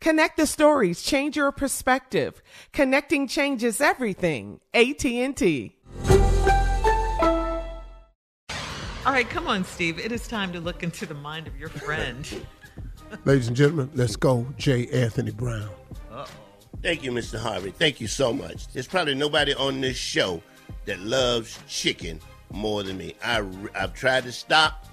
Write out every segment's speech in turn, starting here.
Connect the stories, change your perspective. Connecting changes everything. AT&T. All right, come on, Steve. It is time to look into the mind of your friend. Ladies and gentlemen, let's go, J. Anthony Brown. Uh-oh. Thank you, Mr. Harvey. Thank you so much. There's probably nobody on this show that loves chicken more than me. I, I've tried to stop,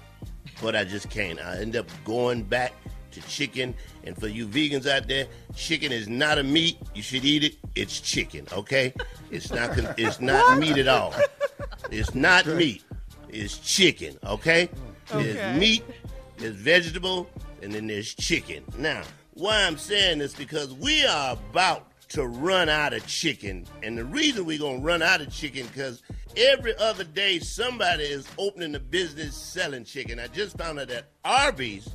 but I just can't. I end up going back to chicken. And for you vegans out there, chicken is not a meat. You should eat it. It's chicken, okay? It's not. It's not meat at all. It's not meat. It's chicken, okay? Okay. There's meat, there's vegetable, and then there's chicken. Now, why I'm saying this because we are about to run out of chicken, and the reason we're gonna run out of chicken because every other day somebody is opening a business selling chicken. I just found out that Arby's,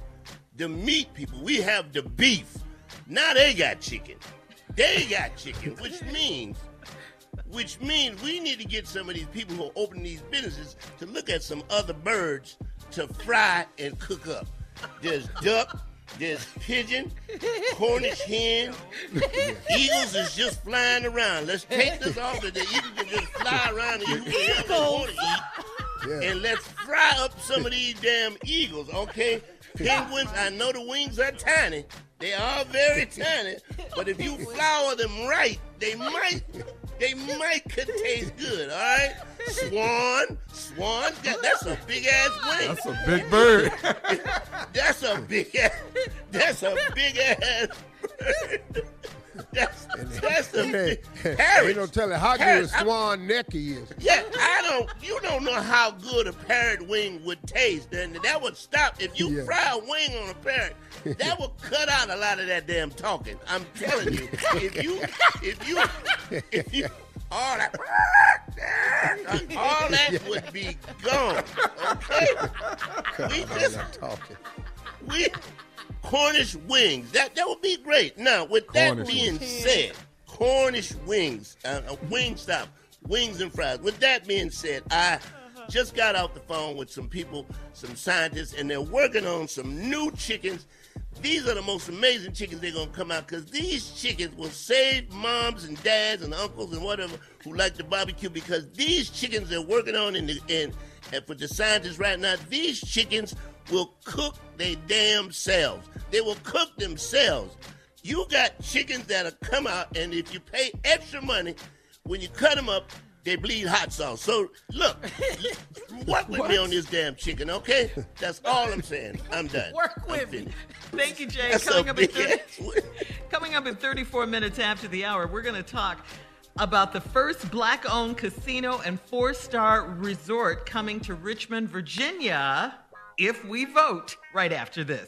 the meat people, we have the beef. Now they got chicken. They got chicken, which means which means we need to get some of these people who are opening these businesses to look at some other birds to fry and cook up. There's duck, there's pigeon, Cornish hen, eagles is just flying around. Let's take this off that the eagles can just fly around and you can eat want to eat. And let's fry up some of these damn eagles, okay? Penguins, I know the wings are tiny. They are very tiny, but if you flour them right, they might they might could taste good, all right? Swan, swan, that's a big ass wing. That's a big bird. That's a big ass. That's a big ass. Bird. That's that's a Hey, big hey, ain't no telling how good a I'm- swan neck he is. Yeah, I don't. You don't know how good a parrot wing would taste. Then that would stop if you Yeah. fry a wing on a parrot. That would cut out a lot of that damn talking. I'm telling you. If you, if you, if you, all that, all that would be gone. Okay. We just talking. we Cornish wings. That that would be great. Now, with that being wings. said, Cornish wings, uh, uh, wing stop, wings and fries. With that being said, I just got off the phone with some people, some scientists, and they're working on some new chickens. These are the most amazing chickens they're gonna come out because these chickens will save moms and dads and uncles and whatever who like to barbecue because these chickens they're working on in the in and for the scientists right now, these chickens will cook their damn selves. They will cook themselves. You got chickens that'll come out, and if you pay extra money, when you cut them up, they bleed hot sauce. So look, work with me on this damn chicken, okay? That's all I'm saying. I'm done. Work with me. Thank you, Jay. That's coming up, in big 30, coming up in 34 minutes after the hour, we're going to talk about the first black owned casino and four star resort coming to Richmond, Virginia, if we vote, right after this.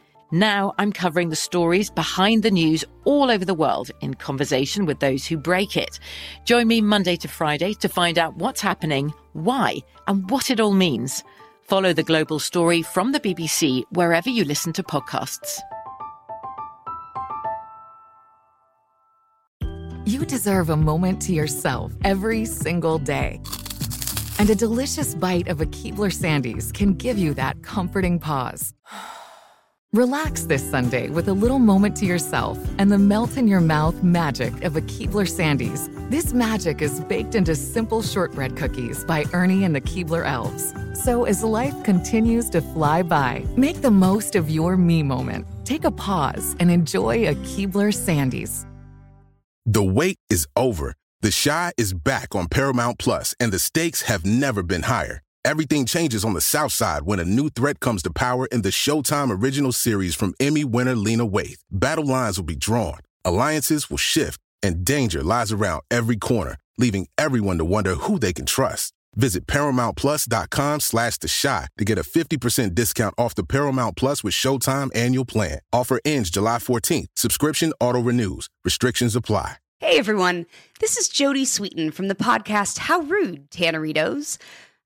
Now I'm covering the stories behind the news all over the world in conversation with those who break it. Join me Monday to Friday to find out what's happening, why, and what it all means. Follow The Global Story from the BBC wherever you listen to podcasts. You deserve a moment to yourself every single day. And a delicious bite of a Keebler Sandies can give you that comforting pause. Relax this Sunday with a little moment to yourself and the melt in your mouth magic of a Keebler Sandies. This magic is baked into simple shortbread cookies by Ernie and the Keebler Elves. So as life continues to fly by, make the most of your me moment. Take a pause and enjoy a Keebler Sandies. The wait is over. The Chi is back on Paramount Plus, and the stakes have never been higher. Everything changes on the South Side when a new threat comes to power in the Showtime original series from Emmy winner Lena Waithe. Battle lines will be drawn, alliances will shift, and danger lies around every corner, leaving everyone to wonder who they can trust. Visit ParamountPlus.com slash The Chi to get a 50% discount off the Paramount Plus with Showtime annual plan. Offer ends July 14th. Subscription auto-renews. Restrictions apply. Hey everyone, this is Jodie Sweetin from the podcast How Rude, Tanneritos.